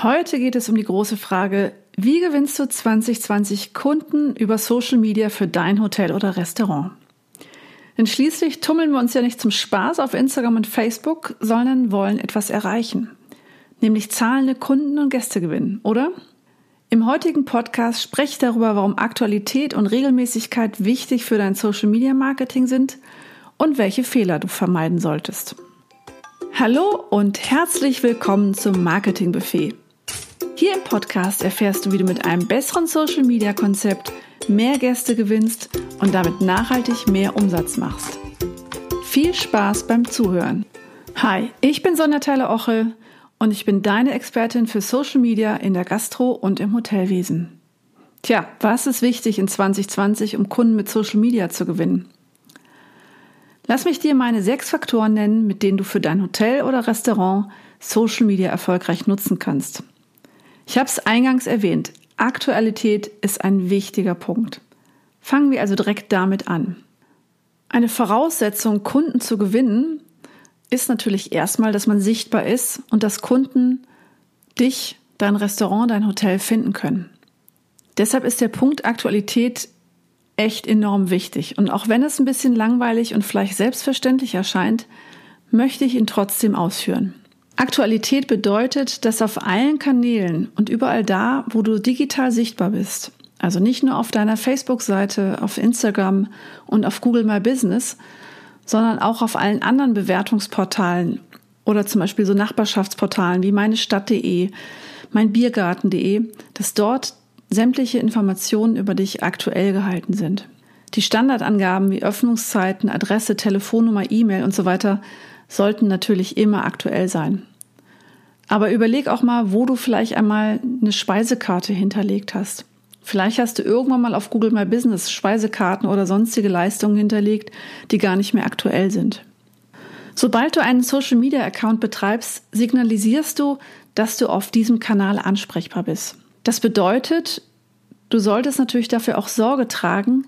Heute geht es um die große Frage, wie gewinnst du 2020 Kunden über Social Media für dein Hotel oder Restaurant? Denn schließlich tummeln wir uns ja nicht zum Spaß auf Instagram und Facebook, sondern wollen etwas erreichen. Nämlich zahlende Kunden und Gäste gewinnen, oder? Im heutigen Podcast spreche ich darüber, warum Aktualität und Regelmäßigkeit wichtig für dein Social Media Marketing sind und welche Fehler du vermeiden solltest. Hallo und herzlich willkommen zum Marketing Buffet. Hier im Podcast erfährst du, wie du mit einem besseren Social Media Konzept mehr Gäste gewinnst und damit nachhaltig mehr Umsatz machst. Viel Spaß beim Zuhören. Hi, ich bin Sonja Theiler-Ochel und ich bin deine Expertin für Social Media in der Gastro- und im Hotelwesen. Tja, was ist wichtig in 2020, um Kunden mit Social Media zu gewinnen? Lass mich dir meine sechs Faktoren nennen, mit denen du für dein Hotel oder Restaurant Social Media erfolgreich nutzen kannst. Ich habe es eingangs erwähnt, Aktualität ist ein wichtiger Punkt. Fangen wir also direkt damit an. Eine Voraussetzung, Kunden zu gewinnen, ist natürlich erstmal, dass man sichtbar ist und dass Kunden dich, dein Restaurant, dein Hotel finden können. Deshalb ist der Punkt Aktualität echt enorm wichtig. Und auch wenn es ein bisschen langweilig und vielleicht selbstverständlich erscheint, möchte ich ihn trotzdem ausführen. Aktualität bedeutet, dass auf allen Kanälen und überall da, wo du digital sichtbar bist, also nicht nur auf deiner Facebook-Seite, auf Instagram und auf Google My Business, sondern auch auf allen anderen Bewertungsportalen oder zum Beispiel so Nachbarschaftsportalen wie meinestadt.de, meinbiergarten.de, dass dort sämtliche Informationen über dich aktuell gehalten sind. Die Standardangaben wie Öffnungszeiten, Adresse, Telefonnummer, E-Mail und so weiter sollten natürlich immer aktuell sein. Aber überleg auch mal, wo du vielleicht einmal eine Speisekarte hinterlegt hast. Vielleicht hast du irgendwann mal auf Google My Business Speisekarten oder sonstige Leistungen hinterlegt, die gar nicht mehr aktuell sind. Sobald du einen Social Media Account betreibst, signalisierst du, dass du auf diesem Kanal ansprechbar bist. Das bedeutet, du solltest natürlich dafür auch Sorge tragen,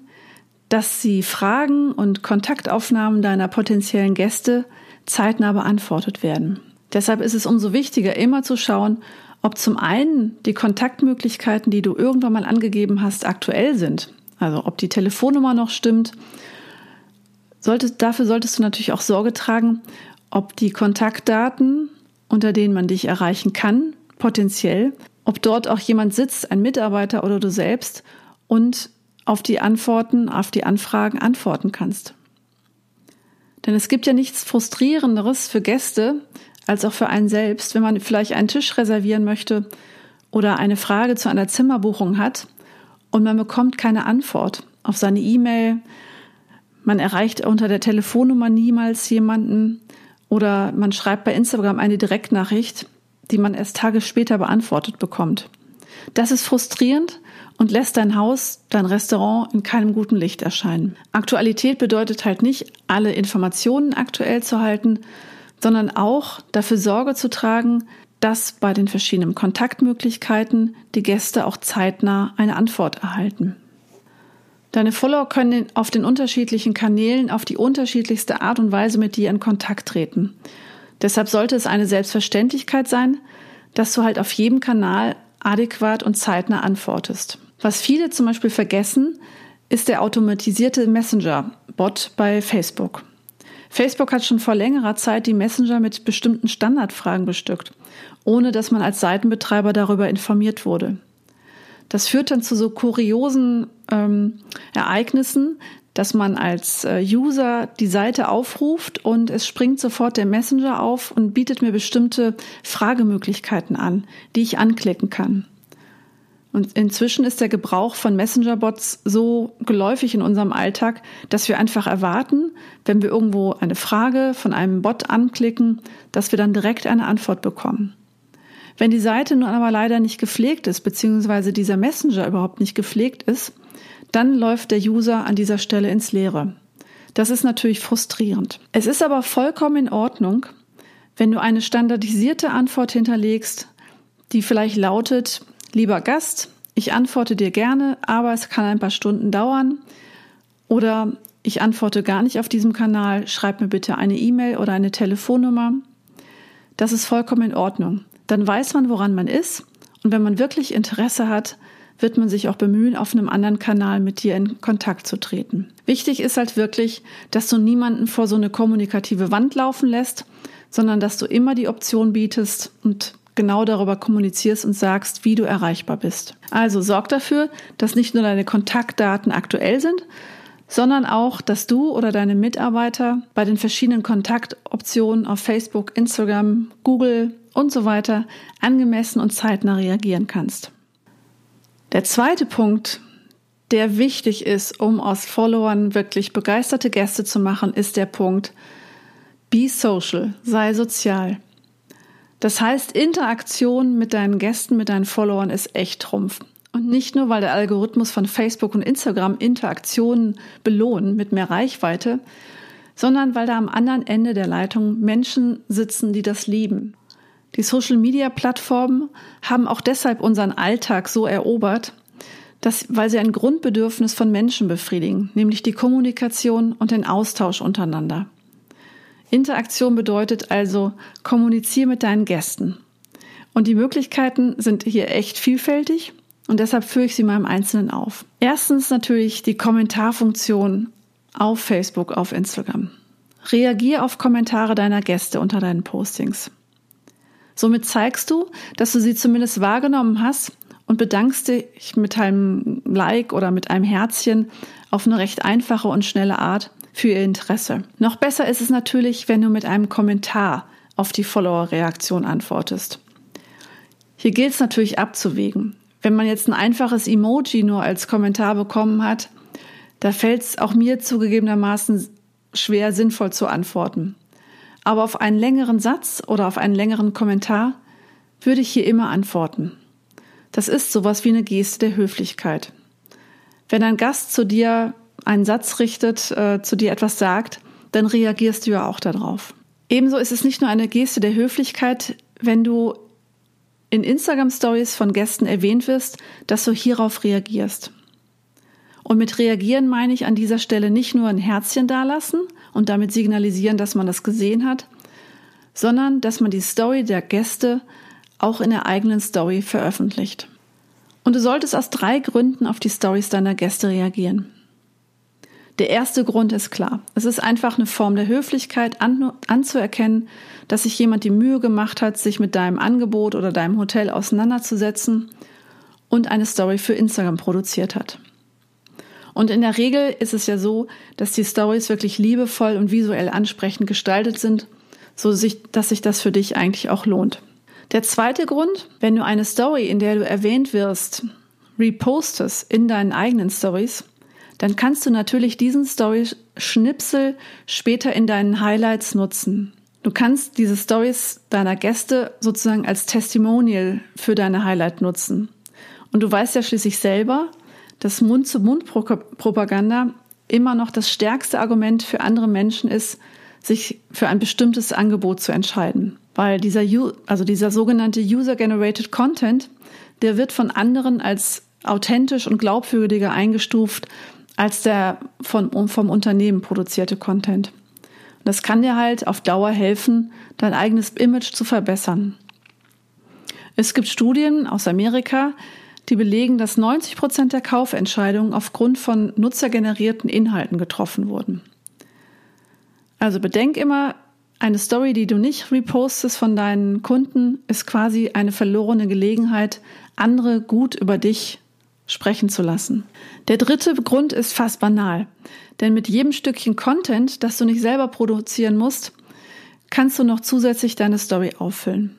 dass die Fragen und Kontaktaufnahmen deiner potenziellen Gäste zeitnah beantwortet werden. Deshalb ist es umso wichtiger, immer zu schauen, ob zum einen die Kontaktmöglichkeiten, die du irgendwann mal angegeben hast, aktuell sind. Also ob die Telefonnummer noch stimmt. Sollte, dafür solltest du natürlich auch Sorge tragen, ob die Kontaktdaten, unter denen man dich erreichen kann, potenziell ob dort auch jemand sitzt, ein Mitarbeiter oder du selbst und auf die Antworten, auf die Anfragen antworten kannst. Denn es gibt ja nichts frustrierenderes für Gäste als auch für einen selbst, wenn man vielleicht einen Tisch reservieren möchte oder eine Frage zu einer Zimmerbuchung hat und man bekommt keine Antwort auf seine E-Mail, man erreicht unter der Telefonnummer niemals jemanden oder man schreibt bei Instagram eine Direktnachricht, die man erst Tage später beantwortet bekommt. Das ist frustrierend und lässt dein Haus, dein Restaurant in keinem guten Licht erscheinen. Aktualität bedeutet halt nicht, alle Informationen aktuell zu halten, sondern auch dafür Sorge zu tragen, dass bei den verschiedenen Kontaktmöglichkeiten die Gäste auch zeitnah eine Antwort erhalten. Deine Follower können auf den unterschiedlichen Kanälen auf die unterschiedlichste Art und Weise mit dir in Kontakt treten. Deshalb sollte es eine Selbstverständlichkeit sein, dass du halt auf jedem Kanal adäquat und zeitnah antwortest. Was viele zum Beispiel vergessen, ist der automatisierte Messenger-Bot bei Facebook. Facebook hat schon vor längerer Zeit die Messenger mit bestimmten Standardfragen bestückt, ohne dass man als Seitenbetreiber darüber informiert wurde. Das führt dann zu so kuriosen ähm, Ereignissen, dass man als äh, User die Seite aufruft und es springt sofort der Messenger auf und bietet mir bestimmte Fragemöglichkeiten an, die ich anklicken kann. Und inzwischen ist der Gebrauch von Messenger-Bots so geläufig in unserem Alltag, dass wir einfach erwarten, wenn wir irgendwo eine Frage von einem Bot anklicken, dass wir dann direkt eine Antwort bekommen. Wenn die Seite nun aber leider nicht gepflegt ist, beziehungsweise dieser Messenger überhaupt nicht gepflegt ist, dann läuft der User an dieser Stelle ins Leere. Das ist natürlich frustrierend. Es ist aber vollkommen in Ordnung, wenn du eine standardisierte Antwort hinterlegst, die vielleicht lautet, lieber Gast, ich antworte dir gerne, aber es kann ein paar Stunden dauern. Oder ich antworte gar nicht auf diesem Kanal, schreib mir bitte eine E-Mail oder eine Telefonnummer. Das ist vollkommen in Ordnung. Dann weiß man, woran man ist. Und wenn man wirklich Interesse hat, wird man sich auch bemühen, auf einem anderen Kanal mit dir in Kontakt zu treten. Wichtig ist halt wirklich, dass du niemanden vor so eine kommunikative Wand laufen lässt, sondern dass du immer die Option bietest und genau darüber kommunizierst und sagst, wie du erreichbar bist. Also sorg dafür, dass nicht nur deine Kontaktdaten aktuell sind, sondern auch, dass du oder deine Mitarbeiter bei den verschiedenen Kontaktoptionen auf Facebook, Instagram, Google und so weiter angemessen und zeitnah reagieren kannst. Der zweite Punkt, der wichtig ist, um aus Followern wirklich begeisterte Gäste zu machen, ist der Punkt, be social, sei sozial. Das heißt, Interaktion mit deinen Gästen, mit deinen Followern ist echt Trumpf. Und nicht nur, weil der Algorithmus von Facebook und Instagram Interaktionen belohnen mit mehr Reichweite, sondern weil da am anderen Ende der Leitung Menschen sitzen, die das lieben. Die Social-Media-Plattformen haben auch deshalb unseren Alltag so erobert, dass, weil sie ein Grundbedürfnis von Menschen befriedigen, nämlich die Kommunikation und den Austausch untereinander. Interaktion bedeutet also, kommuniziere mit deinen Gästen. Und die Möglichkeiten sind hier echt vielfältig und deshalb führe ich sie mal im Einzelnen auf. Erstens natürlich die Kommentarfunktion auf Facebook, auf Instagram. Reagier auf Kommentare deiner Gäste unter deinen Postings. Somit zeigst du, dass du sie zumindest wahrgenommen hast und bedankst dich mit einem Like oder mit einem Herzchen auf eine recht einfache und schnelle Art für ihr Interesse. Noch besser ist es natürlich, wenn du mit einem Kommentar auf die Follower-Reaktion antwortest. Hier gilt es natürlich abzuwägen. Wenn man jetzt ein einfaches Emoji nur als Kommentar bekommen hat, da fällt es auch mir zugegebenermaßen schwer, sinnvoll zu antworten. Aber auf einen längeren Satz oder auf einen längeren Kommentar würde ich hier immer antworten. Das ist sowas wie eine Geste der Höflichkeit. Wenn ein Gast zu dir einen Satz richtet, äh, zu dir etwas sagt, dann reagierst du ja auch darauf. Ebenso ist es nicht nur eine Geste der Höflichkeit, wenn du in Instagram Stories von Gästen erwähnt wirst, dass du hierauf reagierst. Und mit reagieren meine ich an dieser Stelle nicht nur ein Herzchen dalassen und damit signalisieren, dass man das gesehen hat, sondern dass man die Story der Gäste auch in der eigenen Story veröffentlicht. Und du solltest aus drei Gründen auf die Stories deiner Gäste reagieren. Der erste Grund ist klar. Es ist einfach eine Form der Höflichkeit an, anzuerkennen, dass sich jemand die Mühe gemacht hat, sich mit deinem Angebot oder deinem Hotel auseinanderzusetzen und eine Story für Instagram produziert hat. Und in der Regel ist es ja so, dass die Stories wirklich liebevoll und visuell ansprechend gestaltet sind, so dass sich das für dich eigentlich auch lohnt. Der zweite Grund, wenn du eine Story, in der du erwähnt wirst, repostest in deinen eigenen Stories, dann kannst du natürlich diesen Story-Schnipsel später in deinen Highlights nutzen. Du kannst diese Stories deiner Gäste sozusagen als Testimonial für deine Highlight nutzen. Und du weißt ja schließlich selber, dass Mund-zu-Mund-Propaganda immer noch das stärkste Argument für andere Menschen ist, sich für ein bestimmtes Angebot zu entscheiden. Weil dieser, also dieser sogenannte User-Generated Content, der wird von anderen als authentisch und glaubwürdiger eingestuft als der von, vom Unternehmen produzierte Content. das kann dir halt auf Dauer helfen, dein eigenes Image zu verbessern. Es gibt Studien aus Amerika, die belegen, dass 90 Prozent der Kaufentscheidungen aufgrund von nutzergenerierten Inhalten getroffen wurden. Also bedenk immer, eine Story, die du nicht repostest von deinen Kunden, ist quasi eine verlorene Gelegenheit, andere gut über dich sprechen zu lassen. Der dritte Grund ist fast banal, denn mit jedem Stückchen Content, das du nicht selber produzieren musst, kannst du noch zusätzlich deine Story auffüllen.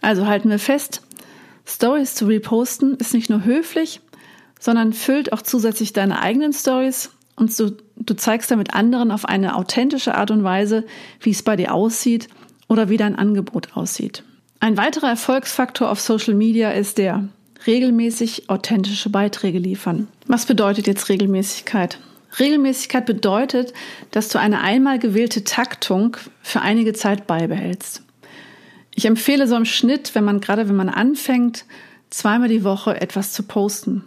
Also halten wir fest, Stories zu reposten ist nicht nur höflich, sondern füllt auch zusätzlich deine eigenen Stories und du, du zeigst damit anderen auf eine authentische Art und Weise, wie es bei dir aussieht oder wie dein Angebot aussieht. Ein weiterer Erfolgsfaktor auf Social Media ist der regelmäßig authentische Beiträge liefern. Was bedeutet jetzt Regelmäßigkeit? Regelmäßigkeit bedeutet, dass du eine einmal gewählte Taktung für einige Zeit beibehältst. Ich empfehle so im Schnitt, wenn man gerade wenn man anfängt, zweimal die Woche etwas zu posten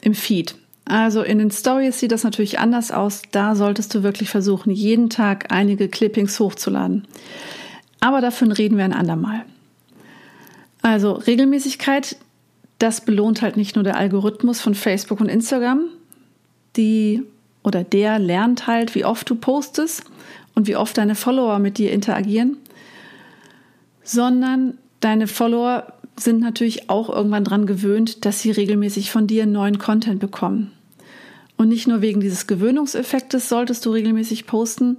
im Feed. Also in den Stories sieht das natürlich anders aus. Da solltest du wirklich versuchen, jeden Tag einige Clippings hochzuladen. Aber davon reden wir ein andermal. Also Regelmäßigkeit, das belohnt halt nicht nur der Algorithmus von Facebook und Instagram, die oder der lernt halt, wie oft du postest und wie oft deine Follower mit dir interagieren, sondern deine Follower sind natürlich auch irgendwann dran gewöhnt, dass sie regelmäßig von dir neuen Content bekommen. Und nicht nur wegen dieses Gewöhnungseffektes solltest du regelmäßig posten,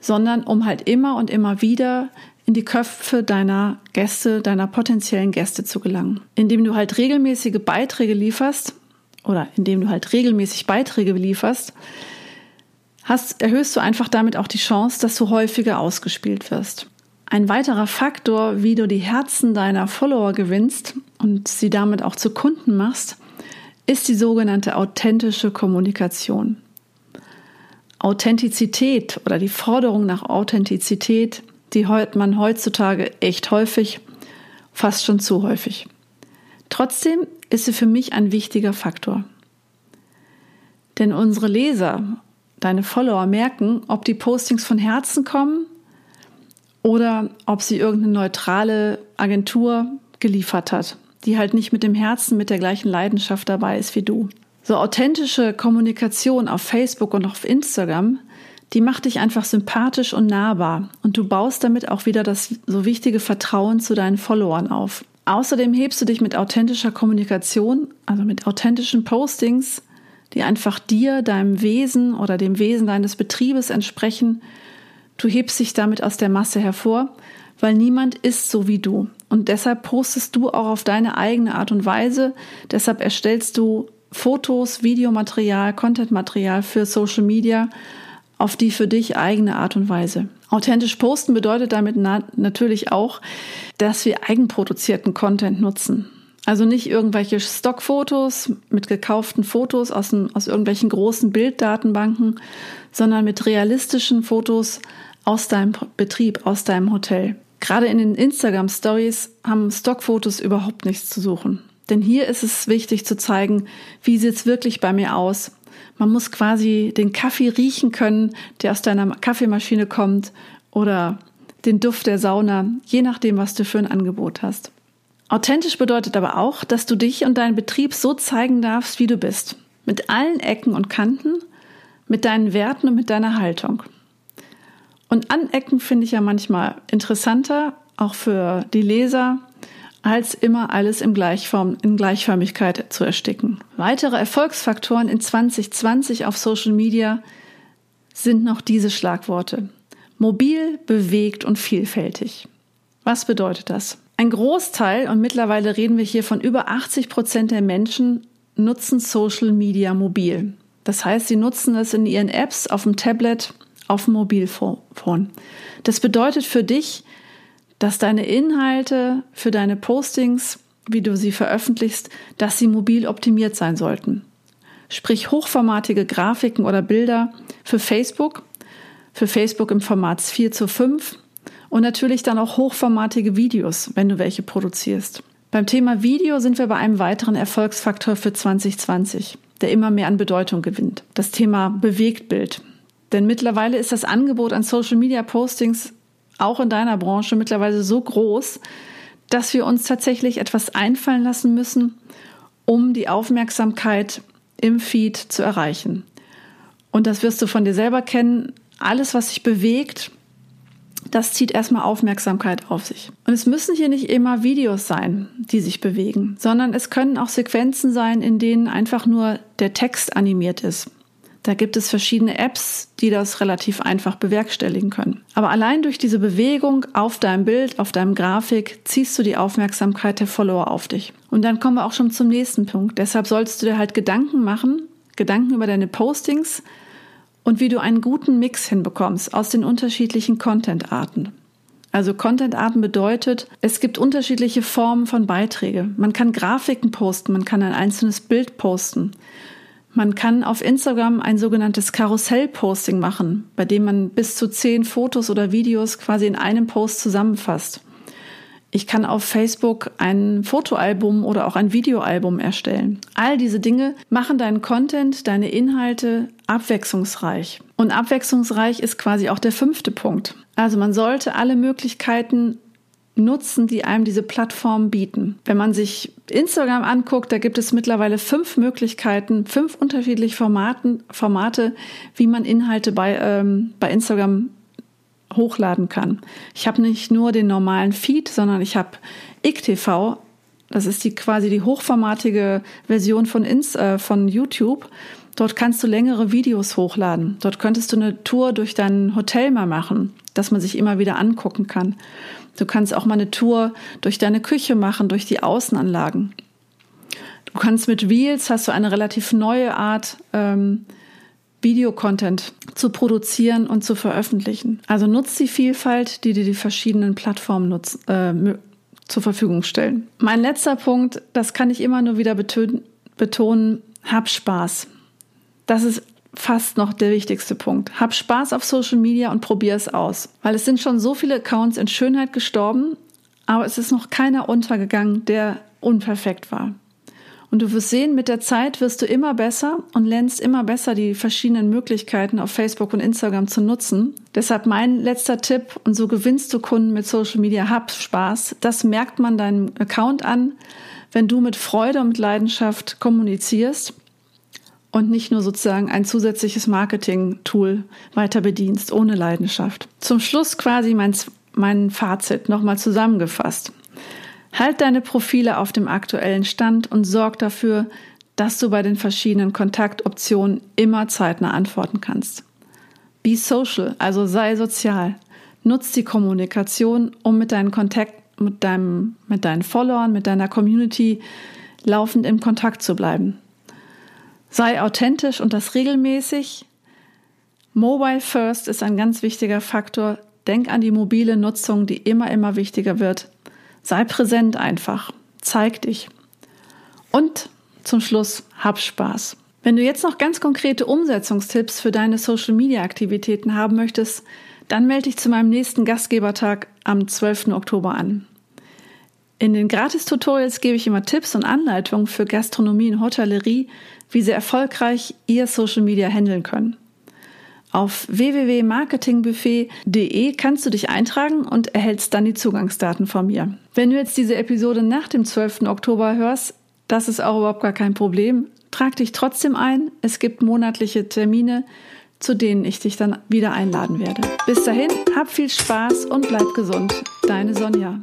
sondern um halt immer und immer wieder in die Köpfe deiner Gäste, deiner potenziellen Gäste zu gelangen. Indem du halt regelmäßige Beiträge lieferst oder indem du halt regelmäßig Beiträge lieferst, hast, erhöhst du einfach damit auch die Chance, dass du häufiger ausgespielt wirst. Ein weiterer Faktor, wie du die Herzen deiner Follower gewinnst und sie damit auch zu Kunden machst, ist die sogenannte authentische Kommunikation. Authentizität oder die Forderung nach Authentizität, die hört man heutzutage echt häufig, fast schon zu häufig. Trotzdem ist sie für mich ein wichtiger Faktor. Denn unsere Leser, deine Follower merken, ob die Postings von Herzen kommen oder ob sie irgendeine neutrale Agentur geliefert hat, die halt nicht mit dem Herzen, mit der gleichen Leidenschaft dabei ist wie du. So authentische Kommunikation auf Facebook und auf Instagram, die macht dich einfach sympathisch und nahbar und du baust damit auch wieder das so wichtige Vertrauen zu deinen Followern auf. Außerdem hebst du dich mit authentischer Kommunikation, also mit authentischen Postings, die einfach dir, deinem Wesen oder dem Wesen deines Betriebes entsprechen, Du hebst dich damit aus der Masse hervor, weil niemand ist so wie du. Und deshalb postest du auch auf deine eigene Art und Weise. Deshalb erstellst du Fotos, Videomaterial, Contentmaterial für Social Media auf die für dich eigene Art und Weise. Authentisch posten bedeutet damit na natürlich auch, dass wir eigenproduzierten Content nutzen. Also nicht irgendwelche Stockfotos mit gekauften Fotos aus, aus irgendwelchen großen Bilddatenbanken, sondern mit realistischen Fotos aus deinem Betrieb, aus deinem Hotel. Gerade in den Instagram Stories haben Stockfotos überhaupt nichts zu suchen. Denn hier ist es wichtig zu zeigen, wie sieht es wirklich bei mir aus. Man muss quasi den Kaffee riechen können, der aus deiner Kaffeemaschine kommt oder den Duft der Sauna, je nachdem, was du für ein Angebot hast. Authentisch bedeutet aber auch, dass du dich und deinen Betrieb so zeigen darfst, wie du bist. Mit allen Ecken und Kanten, mit deinen Werten und mit deiner Haltung. Und Anecken finde ich ja manchmal interessanter, auch für die Leser, als immer alles in, Gleichform, in Gleichförmigkeit zu ersticken. Weitere Erfolgsfaktoren in 2020 auf Social Media sind noch diese Schlagworte. Mobil, bewegt und vielfältig. Was bedeutet das? Ein Großteil, und mittlerweile reden wir hier von über 80 Prozent der Menschen, nutzen Social Media mobil. Das heißt, sie nutzen es in ihren Apps, auf dem Tablet, auf dem Mobilphone. Das bedeutet für dich, dass deine Inhalte für deine Postings, wie du sie veröffentlichst, dass sie mobil optimiert sein sollten. Sprich hochformatige Grafiken oder Bilder für Facebook, für Facebook im Format 4 zu 5 und natürlich dann auch hochformatige Videos, wenn du welche produzierst. Beim Thema Video sind wir bei einem weiteren Erfolgsfaktor für 2020, der immer mehr an Bedeutung gewinnt. Das Thema Bewegtbild. Denn mittlerweile ist das Angebot an Social Media Postings auch in deiner Branche mittlerweile so groß, dass wir uns tatsächlich etwas einfallen lassen müssen, um die Aufmerksamkeit im Feed zu erreichen. Und das wirst du von dir selber kennen. Alles, was sich bewegt, das zieht erstmal Aufmerksamkeit auf sich. Und es müssen hier nicht immer Videos sein, die sich bewegen, sondern es können auch Sequenzen sein, in denen einfach nur der Text animiert ist. Da gibt es verschiedene Apps, die das relativ einfach bewerkstelligen können. Aber allein durch diese Bewegung auf deinem Bild, auf deinem Grafik, ziehst du die Aufmerksamkeit der Follower auf dich. Und dann kommen wir auch schon zum nächsten Punkt. Deshalb sollst du dir halt Gedanken machen, Gedanken über deine Postings, und wie du einen guten Mix hinbekommst aus den unterschiedlichen Content-Arten. Also Content-Arten bedeutet, es gibt unterschiedliche Formen von Beiträge. Man kann Grafiken posten, man kann ein einzelnes Bild posten. Man kann auf Instagram ein sogenanntes Karussell-Posting machen, bei dem man bis zu zehn Fotos oder Videos quasi in einem Post zusammenfasst. Ich kann auf Facebook ein Fotoalbum oder auch ein Videoalbum erstellen. All diese Dinge machen deinen Content, deine Inhalte abwechslungsreich. Und abwechslungsreich ist quasi auch der fünfte Punkt. Also man sollte alle Möglichkeiten nutzen, die einem diese Plattformen bieten. Wenn man sich Instagram anguckt, da gibt es mittlerweile fünf Möglichkeiten, fünf unterschiedliche Formaten, Formate, wie man Inhalte bei, ähm, bei Instagram hochladen kann. Ich habe nicht nur den normalen Feed, sondern ich habe IGTV. Das ist die quasi die hochformatige Version von, Ins, äh, von YouTube. Dort kannst du längere Videos hochladen. Dort könntest du eine Tour durch dein Hotel mal machen, dass man sich immer wieder angucken kann. Du kannst auch mal eine Tour durch deine Küche machen, durch die Außenanlagen. Du kannst mit Reels, hast du eine relativ neue Art, ähm, Videocontent zu produzieren und zu veröffentlichen. Also nutzt die Vielfalt, die dir die verschiedenen Plattformen nutz, äh, zur Verfügung stellen. Mein letzter Punkt, das kann ich immer nur wieder betonen, hab Spaß. Das ist fast noch der wichtigste Punkt. Hab Spaß auf Social Media und probier es aus. Weil es sind schon so viele Accounts in Schönheit gestorben, aber es ist noch keiner untergegangen, der unperfekt war. Und du wirst sehen, mit der Zeit wirst du immer besser und lernst immer besser die verschiedenen Möglichkeiten auf Facebook und Instagram zu nutzen. Deshalb mein letzter Tipp, und so gewinnst du Kunden mit Social Media, hab Spaß. Das merkt man deinem Account an, wenn du mit Freude und mit Leidenschaft kommunizierst und nicht nur sozusagen ein zusätzliches Marketing-Tool weiter bedienst, ohne Leidenschaft. Zum Schluss quasi mein, mein Fazit nochmal zusammengefasst. Halt deine Profile auf dem aktuellen Stand und sorg dafür, dass du bei den verschiedenen Kontaktoptionen immer zeitnah antworten kannst. Be social, also sei sozial. Nutz die Kommunikation, um mit deinen Kontakt, mit deinem, mit deinen Followern, mit deiner Community laufend im Kontakt zu bleiben. Sei authentisch und das regelmäßig. Mobile First ist ein ganz wichtiger Faktor. Denk an die mobile Nutzung, die immer, immer wichtiger wird. Sei präsent einfach. Zeig dich. Und zum Schluss, hab Spaß. Wenn du jetzt noch ganz konkrete Umsetzungstipps für deine Social Media Aktivitäten haben möchtest, dann melde dich zu meinem nächsten Gastgebertag am 12. Oktober an. In den Gratis-Tutorials gebe ich immer Tipps und Anleitungen für Gastronomie und Hotellerie, wie sie erfolgreich ihr Social Media handeln können. Auf www.marketingbuffet.de kannst du dich eintragen und erhältst dann die Zugangsdaten von mir. Wenn du jetzt diese Episode nach dem 12. Oktober hörst, das ist auch überhaupt gar kein Problem. Trag dich trotzdem ein. Es gibt monatliche Termine, zu denen ich dich dann wieder einladen werde. Bis dahin, hab viel Spaß und bleib gesund. Deine Sonja.